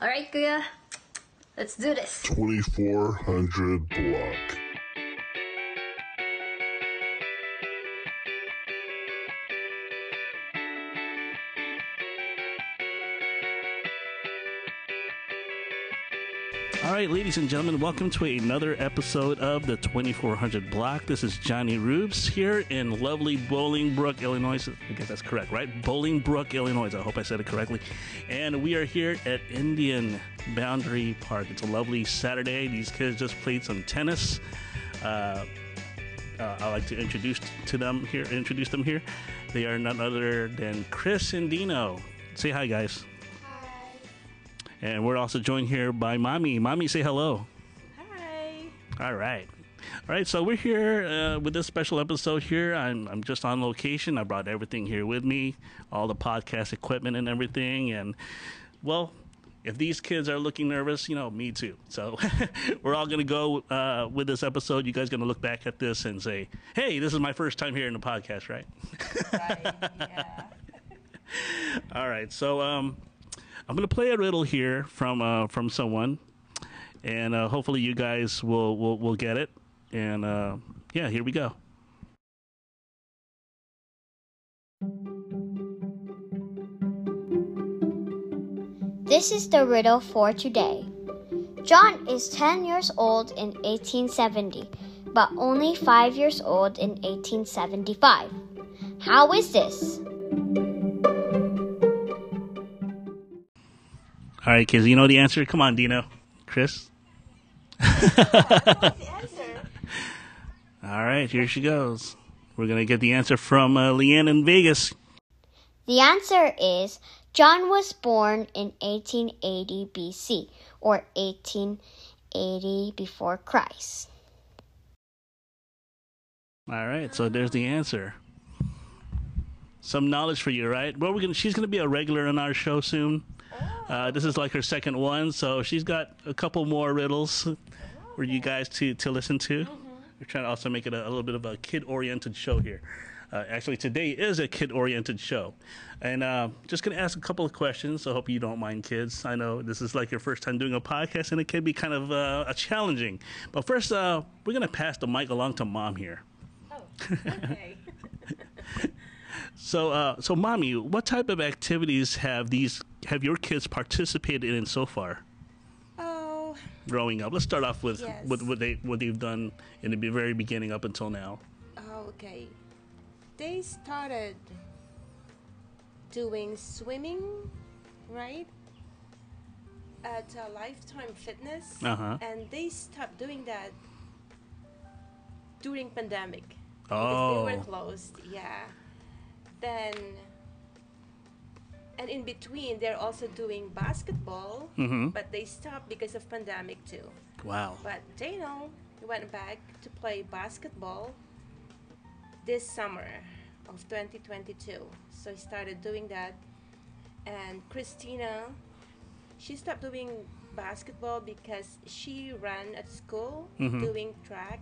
All right, Kuya. Let's do this. 2400 block. Right, ladies and gentlemen, welcome to another episode of the 2400 Block. This is Jonnyroobs here in lovely Bolingbrook, Illinois. I guess that's correct, right? Bolingbrook, Illinois. I hope I said it correctly. And we are here at Indian Boundary Park. It's a lovely Saturday. These kids just played some tennis. Uh, uh, I'd like to introduce to them here. Introduce them here. They are none other than Krys and Dino. Say hi, guys. And we're also joined here by Mommy. Mommy, say hello. Hi. All right. All right, so we're here uh, with this special episode here. I'm, I'm just on location. I brought everything here with me, all the podcast equipment and everything. And, well, if these kids are looking nervous, you know, me too. So we're all going to go uh, with this episode. You guys going to look back at this and say, hey, this is my first time here in the podcast, right? Right. yeah. All right, so um, I'm gonna play a riddle here from uh, from someone, and uh, hopefully you guys will will, will get it. And uh, yeah, here we go. This is the riddle for today. John is 10 years old in 1870, but only 5 years old in 1875. How is this? All right, kids, you know the answer. Come on, Dino, Krys. All right, here she goes. We're gonna get the answer from uh, LeAnne in Vegas. The answer is John was born in 1880 BC or 1880 before Christ. All right, so there's the answer. Some knowledge for you, right? Well, we're gonna. She's gonna be a regular on our show soon. Uh, this is like her second one, so she's got a couple more riddles for you guys to, to listen to. We're trying to also make it a, a little bit of a kid oriented show here. Uh, actually, today is a kid oriented show. And uh, just going to ask a couple of questions. So I hope you don't mind, kids. I know this is like your first time doing a podcast, and it can be kind of uh, a challenging. But first, uh, we're going to pass the mic along to mom here. Oh, okay. So, uh, so, mommy, what type of activities have these have your kids participated in so far? oh, growing up. Let's start off with Yes. what, what they what they've done in the very beginning up until now. oh, okay. They started doing swimming, right? At uh, Lifetime Fitness, Uh-huh. and they stopped doing that during pandemic Oh. because they were closed. Yeah. Then, and in between, they're also doing basketball, Mhm. but they stopped because of pandemic too. Wow. But Dano went back to play basketball this summer of 2022. So he started doing that. And Christina, she stopped doing basketball because she ran at school Mhm. doing track.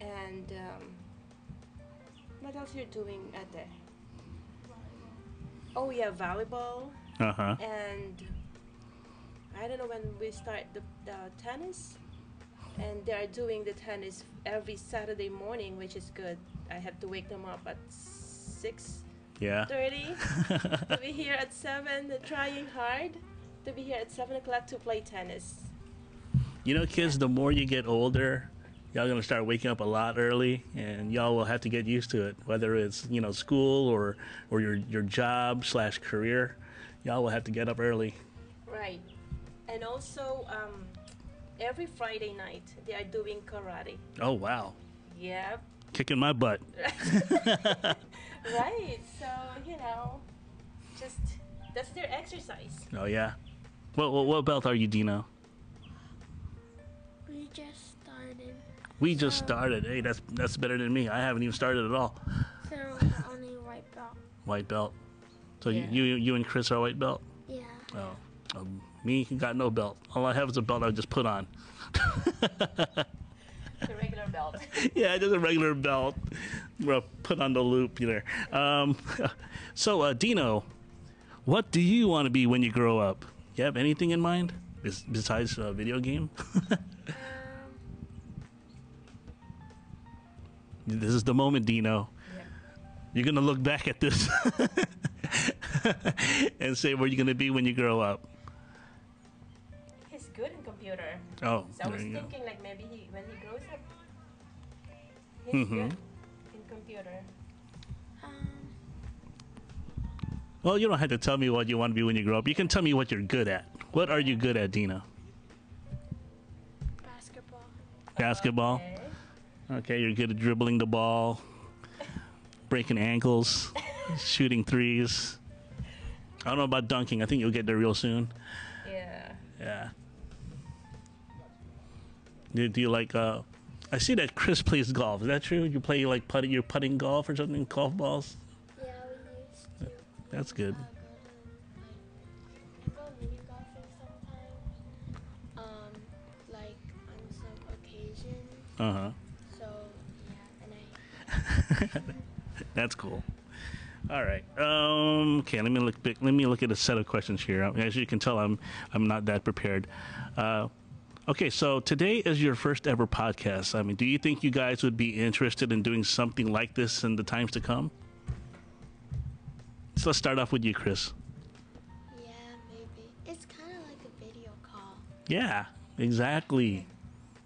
And um, what else you're doing at there? Oh yeah, volleyball Uh huh. and I don't know when we start the, the tennis, and they are doing the tennis every Saturday morning, which is good. I have to wake them up at six Yeah. thirty to be here at seven. They're trying hard to be here at seven o'clock to play tennis. You know, kids, the more you get older, y'all gonna start waking up a lot early, and y'all will have to get used to it. Whether it's you know school or or your your job slash career, y'all will have to get up early. Right, and also um, every Friday night they are doing karate. Oh wow, Yep. kicking my butt. Right. So you know, just that's their exercise. Oh yeah. What what, what belt are you, Dino? We just started. Hey, that's that's better than me. I haven't even started at all. so only white belt. White belt. So Yeah. you you you and Krys are white belt. Yeah. Oh, um, me got no belt. All I have is a belt I just put on. The regular belt. yeah, just a regular belt. Well, put on the loop there. Um, so, uh, Dino, what do you want to be when you grow up? You have anything in mind besides uh, video game? this is the moment, Dino. You're gonna look back at this and say where you're gonna be when you grow up. He's good in computer. Oh, So I was you go. thinking like maybe he when he grows up, he's Mhm. good in computer. um, Well, you don't have to tell me what you want to be when you grow up. You can tell me what you're good at. What are you good at, Dina? basketball. Basketball. Okay. Okay, you're good at dribbling the ball, breaking ankles, shooting threes. I don't know about dunking. I think you'll get there real soon. Yeah. Yeah. Do, do you like? Uh, I see that Krys plays golf. Is that true? You play like putting? You're putting golf or something? Golf balls? Yeah, we used to That's good. uh, go to like go mini golfing sometimes. Um, like on some occasions. Uh huh. So yeah, and I That's cool. All right. Um, okay. Let me look. Let me look at a set of questions here. As you can tell, I'm I'm not that prepared. Uh, okay. So today is your first ever podcast. I mean, do you think you guys would be interested in doing something like this in the times to come? So let's start off with you, Krys. yeah maybe it's kind of like a video call. Yeah, exactly.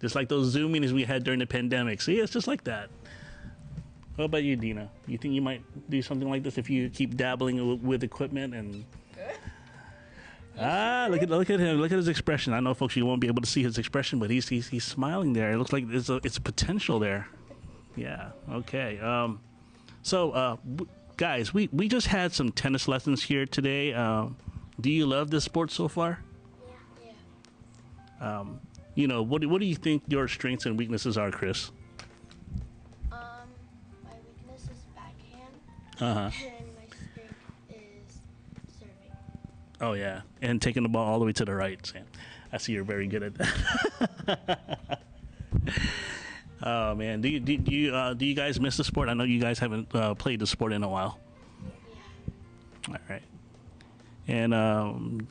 Just like those Zoom meetings we had during the pandemic. See, it's just like that. What about you, Dina? You think you might do something like this if you keep dabbling with equipment and? Ah, look at look at him! Look at his expression. I know, folks, you won't be able to see his expression, but he's he's, he's smiling there. It looks like it's a it's a potential there. Yeah. Okay. Um, so, uh, w- guys, we we just had some tennis lessons here today. Um, do you love this sport so far? Yeah, yeah. Um, you know, what, what do you think your strengths and weaknesses are, Krys? Uh huh. and my strength is serving. Oh yeah, and taking the ball all the way to the right, Sam. I see you're very good at that. oh man, do you do, do you uh, do you guys miss the sport? I know you guys haven't uh, played the sport in a while. Yeah. All right, and um,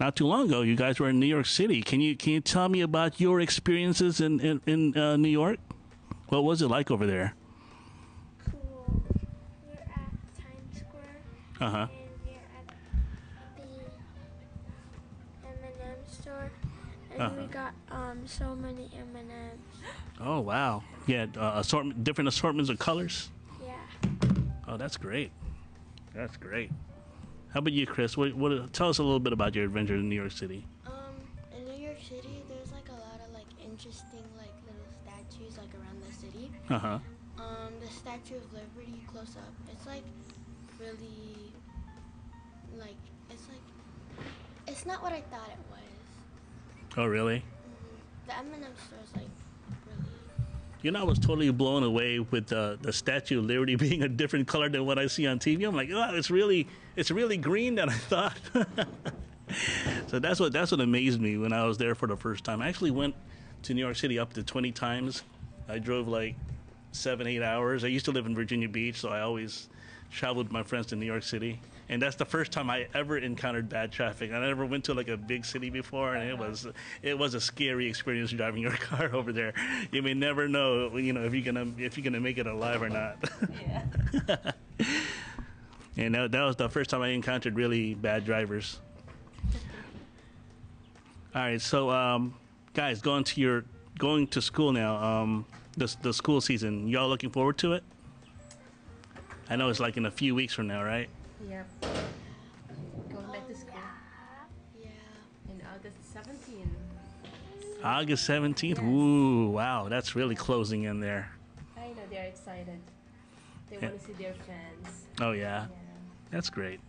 not too long ago, you guys were in New York City. Can you can you tell me about your experiences in in, in uh, New York? What was it like over there? Cool. We're at Times Square, Uh huh. and we're at the M&M store, and Uh-huh. we got um so many M&Ms. Oh wow, yeah, uh, assortment, different assortments of colors. Yeah. Oh, that's great. That's great. How about you, Krys? What, what? Tell us a little bit about your adventure in New York City. Um, in New York City, there's like a lot of like interesting like little statues like around the city. Uh huh. Um, the Statue of Liberty close up. It's like really like it's like it's not what I thought it was. Oh, really? The M&M store is like really You know, I was totally blown away with the the Statue of Liberty being a different color than what I see on TV. I'm like, oh, it's really, it's really green than I thought. so that's what that's what amazed me when I was there for the first time. I actually went to New York City up to 20 times. I drove like seven, eight hours. I used to live in Virginia Beach, so I always traveled with my friends to New York City. And that's the first time I ever encountered bad traffic. I never went to like a big city before, and it was it was a scary experience driving your car over there. You may never know, you know, if you're gonna if you're gonna make it alive or not. Yeah. and that, that was the first time I encountered really bad drivers. All right, so um, guys, going to your going to school now. Um, the the school season. Y'all looking forward to it? I know it's like in a few weeks from now, right? Yep. Going back to school yeah. in August 17th. August seventeenth. Yes. Ooh, wow, that's really closing in there. I know they're excited. They Yeah. want to see their friends. Oh yeah, Yeah. that's great.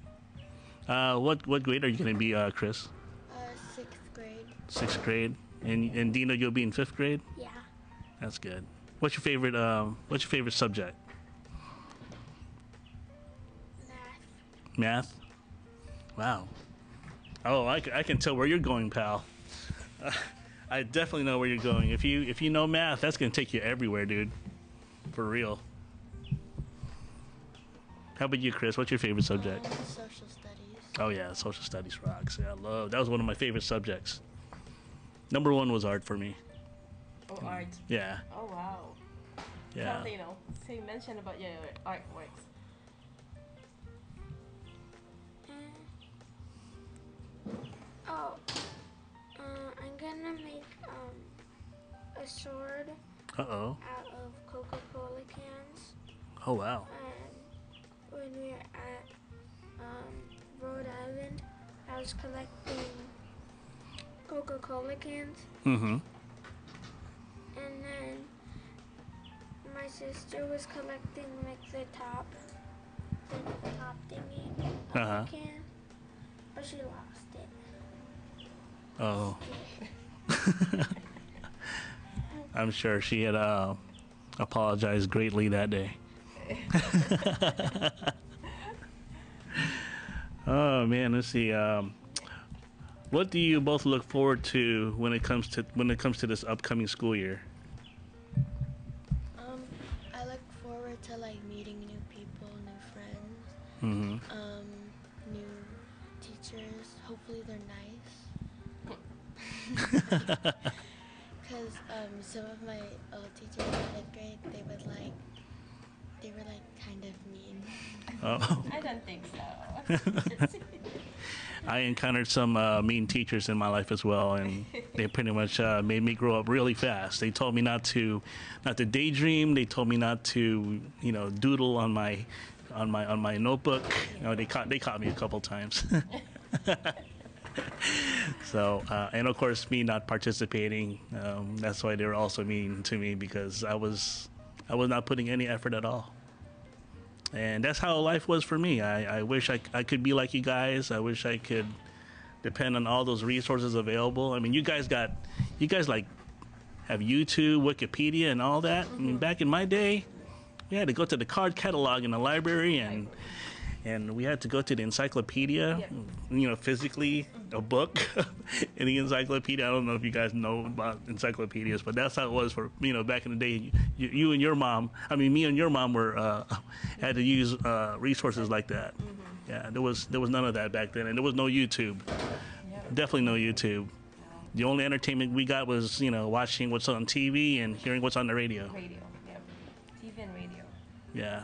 Uh, what what grade are you going to be, uh, Krys? Uh, sixth grade. Sixth grade, and and Dina, you'll be in fifth grade. Yeah. That's good. What's your favorite? Um, what's your favorite subject? Math. Math. Wow. Oh, I can tell where you're going, pal. I definitely know where you're going. If you if you know math, that's gonna take you everywhere, dude. For real. How about you, Krys? What's your favorite subject? Um, social studies. Oh yeah, social studies rocks. Yeah, I love that was one of my favorite subjects. Number one was art for me. Oh, art. Yeah, Oh, wow. yeah. Something, you know, so you mentioned about your artworks. Oh, uh, I'm gonna make um, a sword Uh oh. out of Coca-Cola cans. Oh wow. And when we were at um, Rhode Island, I was collecting Coca-Cola cans, Mm-hmm. and then my sister was collecting like the top, the top thingy of Uh-huh. the can, but she lost. Oh. I'm sure she had uh, apologized greatly that day. oh man, let's see. Um, what do you both look forward to when it comes to when it comes to this upcoming school year? Um, I look forward to like meeting new people, new friends, Mm-hmm. um, new teachers. Hopefully they're nice. Cause um, some of my old teachers in fifth grade, they would like, they were like kind of mean. Oh. I don't think so. I encountered some uh, mean teachers in my life as well, and they pretty much uh, made me grow up really fast. They told me not to, not to daydream. They told me not to, you know, doodle on my, on my on my notebook. You know, they caught they caught me a couple times. so, uh, and of course, me not participating. Um, that's why they were also mean to me because I was, I was not putting any effort at all and that's how life was for me. I, I wish I, I could be like you guys. I wish I could depend on all those resources available. I mean, you guys got, you guys like have YouTube, Wikipedia, and all that. I mean, back in my day, we had to go to the card catalog in the library and. And we had to go to the encyclopedia, Yep. you know, physically a book in the encyclopedia. I don't know if you guys know about encyclopedias, but that's how it was for you know back in the day. You, you and your mom, I mean, me and your mom were uh, had to use uh, resources like that. Yeah, there was there was none of that back then, and there was no YouTube. Definitely no YouTube. The only entertainment we got was you know watching what's on TV and hearing what's on the radio. radio, yep. TV and radio. Yeah.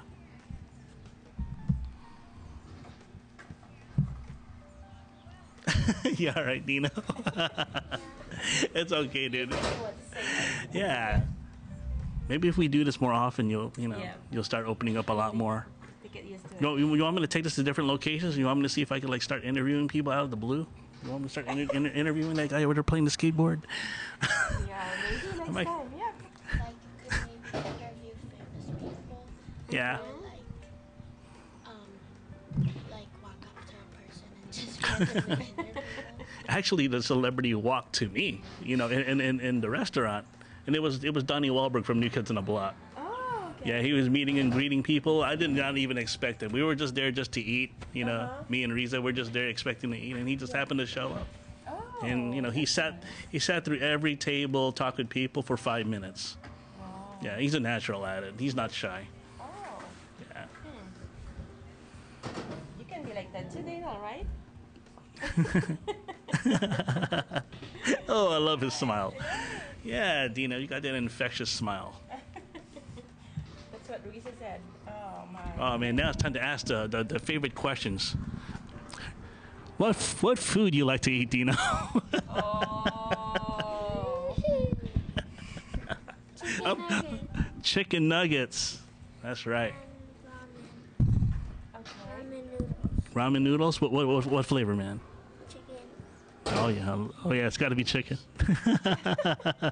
yeah, all right, Dino. it's okay, dude. What to say? Yeah. Maybe if we do this more often, you'll you know Yeah. you'll start opening up a lot more. To get used to it. You, know, you, you want me to take this to different locations? You want me to see if I could like start interviewing people out of the blue? You want me to start inter- inter- interviewing that guy over there playing the skateboard? Yeah, maybe next might- time. Yeah. like maybe interview famous people. Yeah. Or like, um, like walk up to a person and just randomly interview them. Actually, the celebrity walked to me, you know, in, in, in, the restaurant, and it was it was Donnie Wahlberg from New Kids on the Block. Oh, okay. Yeah, he was meeting and greeting people. I did not even expect it. We were just there just to eat. You know, Uh-huh. me and Riza were just there expecting to eat, and he just happened to show up. Oh. And you know, he sat he sat through every table, talked with people for five minutes. Yeah, he's a natural at it. He's not shy. Oh, Yeah. you can be like that today, now, right? Oh, I love his smile. Yeah, Dino, you got that infectious smile. That's what Risa said. Oh my. Oh man, now it's time to ask the, the, the favorite questions. What what food you like to eat, Dino? Oh. Chicken nuggets Chicken nuggets. That's right. ramen, noodles, Ramen noodles. What what, what flavor, man? Chicken. Oh yeah. Oh yeah. It's got to be chicken.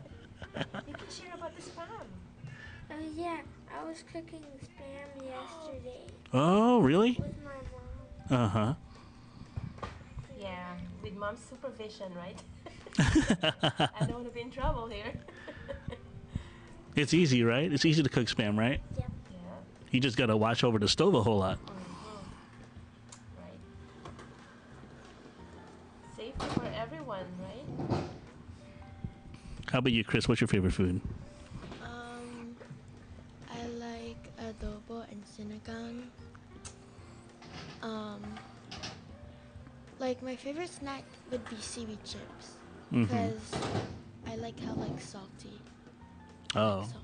You can share about the spam. Oh yeah, I was cooking spam yesterday oh really? with my mom. Uh huh. Yeah, with mom's supervision, right? I don't want to be in trouble here. It's easy, right? It's easy to cook spam, right? Yep. yeah, You just gotta watch over the stove a whole lot. How about you, Krys? What's your favorite food? Um, I like adobo and sinigang. Um, like my favorite snack would be seaweed chips because I like how like salty. Oh. Salty.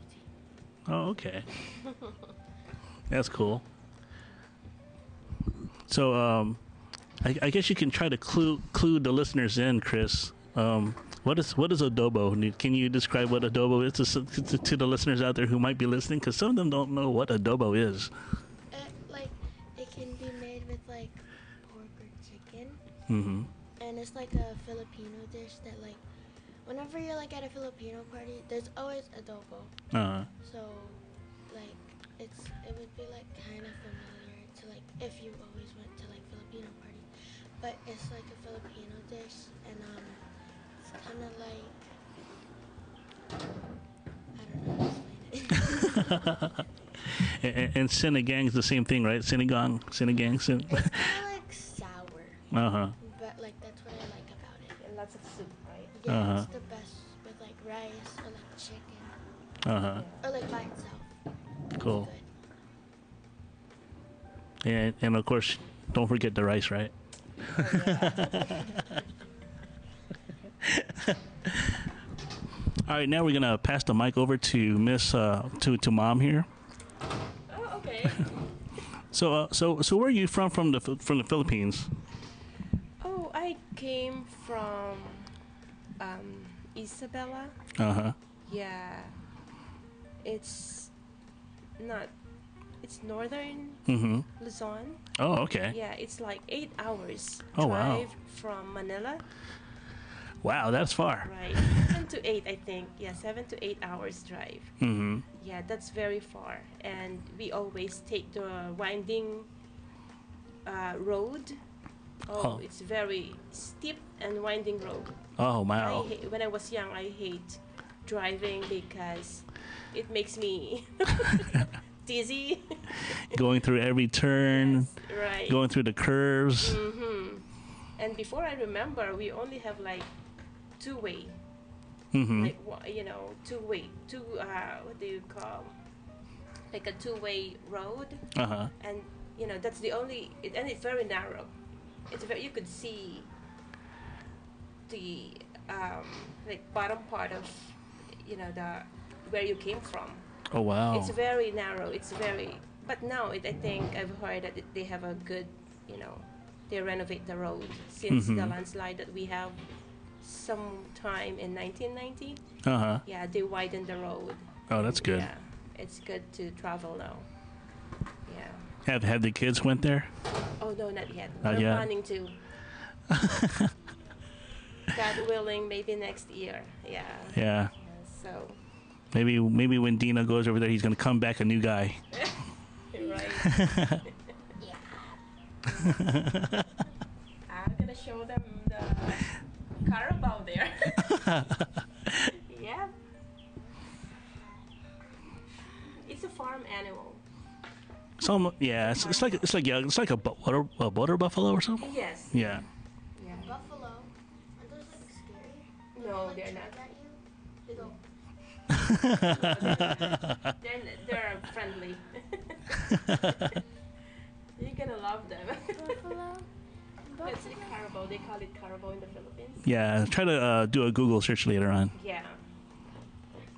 Oh, okay. That's cool. So, um, I, I guess you can try to clue clue the listeners in, Krys. Um, what is what is adobo? Can you describe what adobo is to, to, to the listeners out there who might be listening? Because some of them don't know what adobo is. Uh, like it can be made with like pork or chicken, Mm-hmm. and it's like a Filipino dish that like whenever you're like at a Filipino party, there's always adobo. Uh, So like it's it would be like kind of familiar to like if you always went to like Filipino parties, but it's like a Filipino dish, and um, it's kind of like I don't know how to explain it. and, and sinigang is the same thing, right? Sinigang, sinigang, sin- It's kind of like sour, uh huh. but like that's what I like about it. And lots of soup, right? Yeah, Uh-huh. it's the best with like rice or like chicken Uh huh. or like by itself. Cool. Good. And and of course, don't forget the rice, right? All right, now we're gonna pass the mic over to Miss uh, to to Mom here. Oh, okay. So uh, so so where are you from from the from the Philippines? oh, I came from um, Isabela. Uh huh. Yeah. It's not. It's northern Mm-hmm. Luzon. Oh, okay. Yeah, it's like eight hours Oh, wow. drive from Manila. Wow, that's far. Right. Seven to eight, I think. Yeah, seven to eight hours drive. Mm-hmm. Yeah, that's very far. And we always take the winding uh, road. Oh, Oh. it's very steep and winding road. Oh I wow. ha- when I was young, I hate driving because it makes me dizzy. Going through every turn, right. going through the curves. hmm And before I remember, we only have like two way, Mm-hmm. like you know, two way, two uh, what do you call, like a two way road, Uh huh. and you know that's the only, it, and it's very narrow. It's very you could see the um, like bottom part of, you know the where you came from. Oh wow. It's very narrow. It's very. But now it, I think I've heard that they have a good, you know, they renovate the road since the Mhm. landslide that we have sometime in 1990. Uh huh. Yeah, they widened the road. Oh, that's good. Yeah, it's good to travel now. Yeah. Have have the kids went there? Oh no, not yet. Not We're yet. planning to. God willing, maybe next year. Yeah. Yeah. So. Maybe maybe when Dina goes over there, he's gonna come back a new guy. Right. Yeah. I'm gonna show them the Carabao there. yeah. It's a farm animal. Some yeah, it's, it's like it's like yeah, it's like a bu- water a water buffalo or something. Yes. Yeah. Yeah. Buffalo. Are those like scary? No, like, they're not. at you? They go. They're, they're friendly. You're gonna love them. Buffalo. It's a Carabao. They call it Carabao in the Philippines. Yeah. Try to uh, do a Google search later on. Yeah.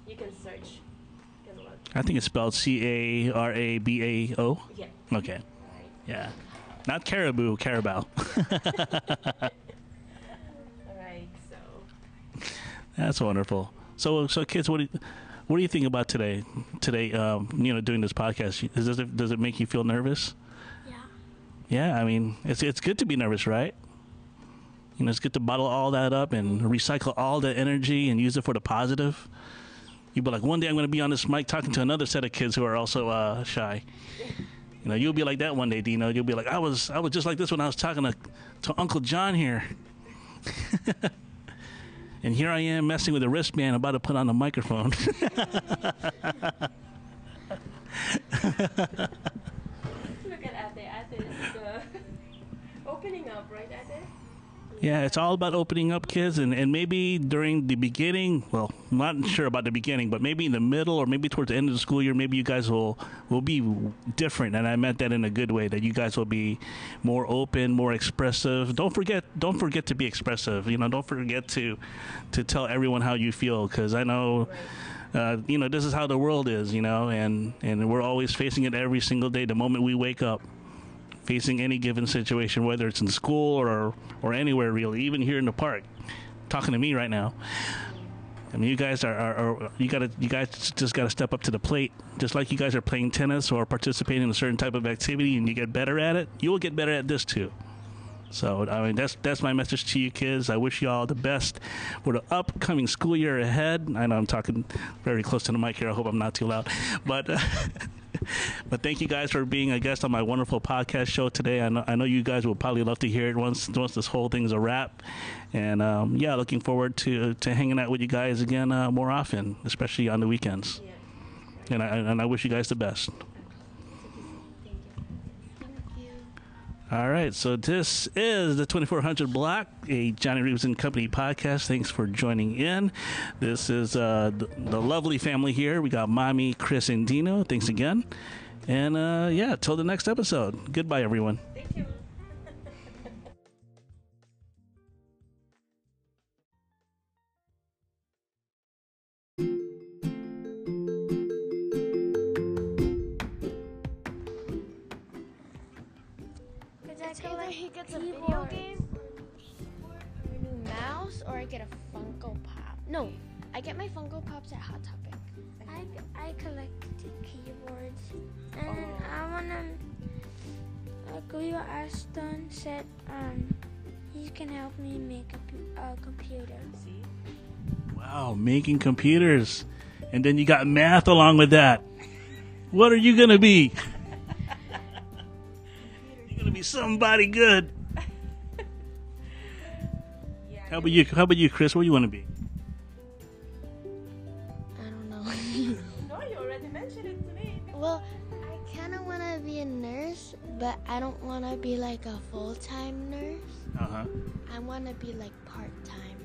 You can search. You can. I think it's spelled C A R A B A O. Yeah. Okay. Right. Yeah. Not caribou, carabao. Alright, so. That's wonderful. So, so kids, what do you, what do you think about today? Today, um, you know, doing this podcast, does it does it make you feel nervous? Yeah. I mean, it's it's good to be nervous, right? You know, it's good to bottle all that up and recycle all the energy and use it for the positive. You'd be like, one day I'm going to be on this mic talking to another set of kids who are also uh, shy. You know, you'll be like that one day, Dino. You'll be like, I was I was just like this when I was talking to to Uncle John here. and here I am messing with a wristband, about to put on the microphone. Look at Ate. Ate is uh, opening up, right? Yeah, it's all about opening up kids, and, and maybe during the beginning, well, I'm not sure about the beginning, but maybe in the middle or maybe towards the end of the school year, maybe you guys will will be different, and I meant that in a good way. That you guys will be more open, more expressive. Don't forget, don't forget to be expressive. You know, don't forget to to tell everyone how you feel, because I know. Uh, you know, this is how the world is, you know, and, and we're always facing it every single day. The moment we wake up, facing any given situation, whether it's in school or or anywhere really, even here in the park. Talking to me right now. I mean, you guys are, are, are you got to you guys just got to step up to the plate. Just like you guys are playing tennis or participating in a certain type of activity, and you get better at it, you will get better at this too. So I mean, that's that's my message to you kids. I wish you all the best for the upcoming school year ahead. I know I'm talking very close to the mic here. I hope I'm not too loud, but. But thank you guys for being a guest on my wonderful podcast show today. I know, I know you guys will probably love to hear it once once this whole thing's a wrap. And um, yeah, looking forward to to hanging out with you guys again uh, more often, especially on the weekends. And I and I wish you guys the best. All right, so this is the 2400 Block, a Jonnyroobs and Company podcast. Thanks for joining in. This is uh, the, the lovely family here. We got Mommy, Krys, and Dino. Thanks again. And uh, yeah, till the next episode. Goodbye, everyone. Get my Funko Pops at Hot Topic. I, I collect keyboards and I wanna uh, Cleo Ashton said um he can help me make a, a computer. See? Wow, making computers. And then you got math along with that. What are you going to be? You're going to be somebody good. How about you? How about you, Krys? What do you want to be? But I don't want to be like a full time nurse. Uh huh. I want to be like part time.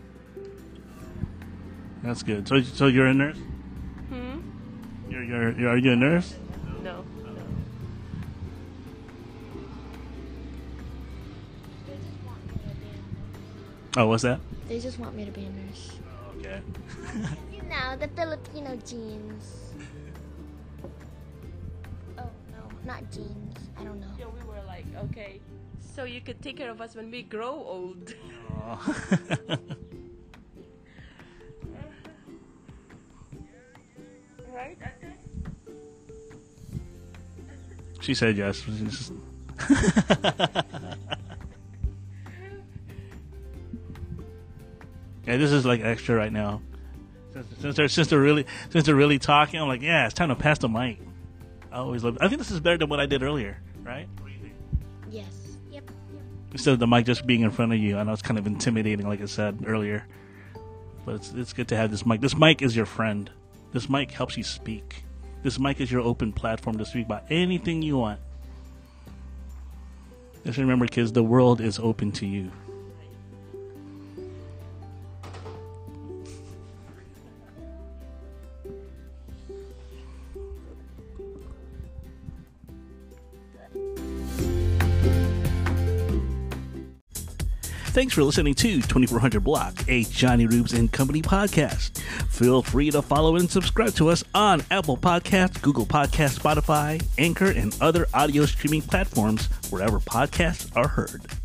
That's good. So, so you're a nurse? Hmm? You're, you're, you're are you a nurse? No. They just want me to be a Oh, what's that? They just want me to be a nurse. Okay. You know, the Filipino genes. Not jeans. I don't know. Yeah, we were like, okay, so you could take care of us when we grow old. right? Ate? she said yes. Yeah, this is like extra right now. Since, since they're since they're really since they're really talking, I'm like, yeah, it's time to pass the mic. I always love. I think this is better than what I did earlier, right? Yes. Yep. Instead of the mic just being in front of you, I know it's kind of intimidating, like I said earlier. But it's it's good to have this mic. This mic is your friend. This mic helps you speak. This mic is your open platform to speak about anything you want. Just remember, kids, the world is open to you. Thanks for listening to 2400 Block, a Jonnyroobs and Company podcast. Feel free to follow and subscribe to us on Apple Podcasts, Google Podcasts, Spotify, Anchor, and other audio streaming platforms wherever podcasts are heard.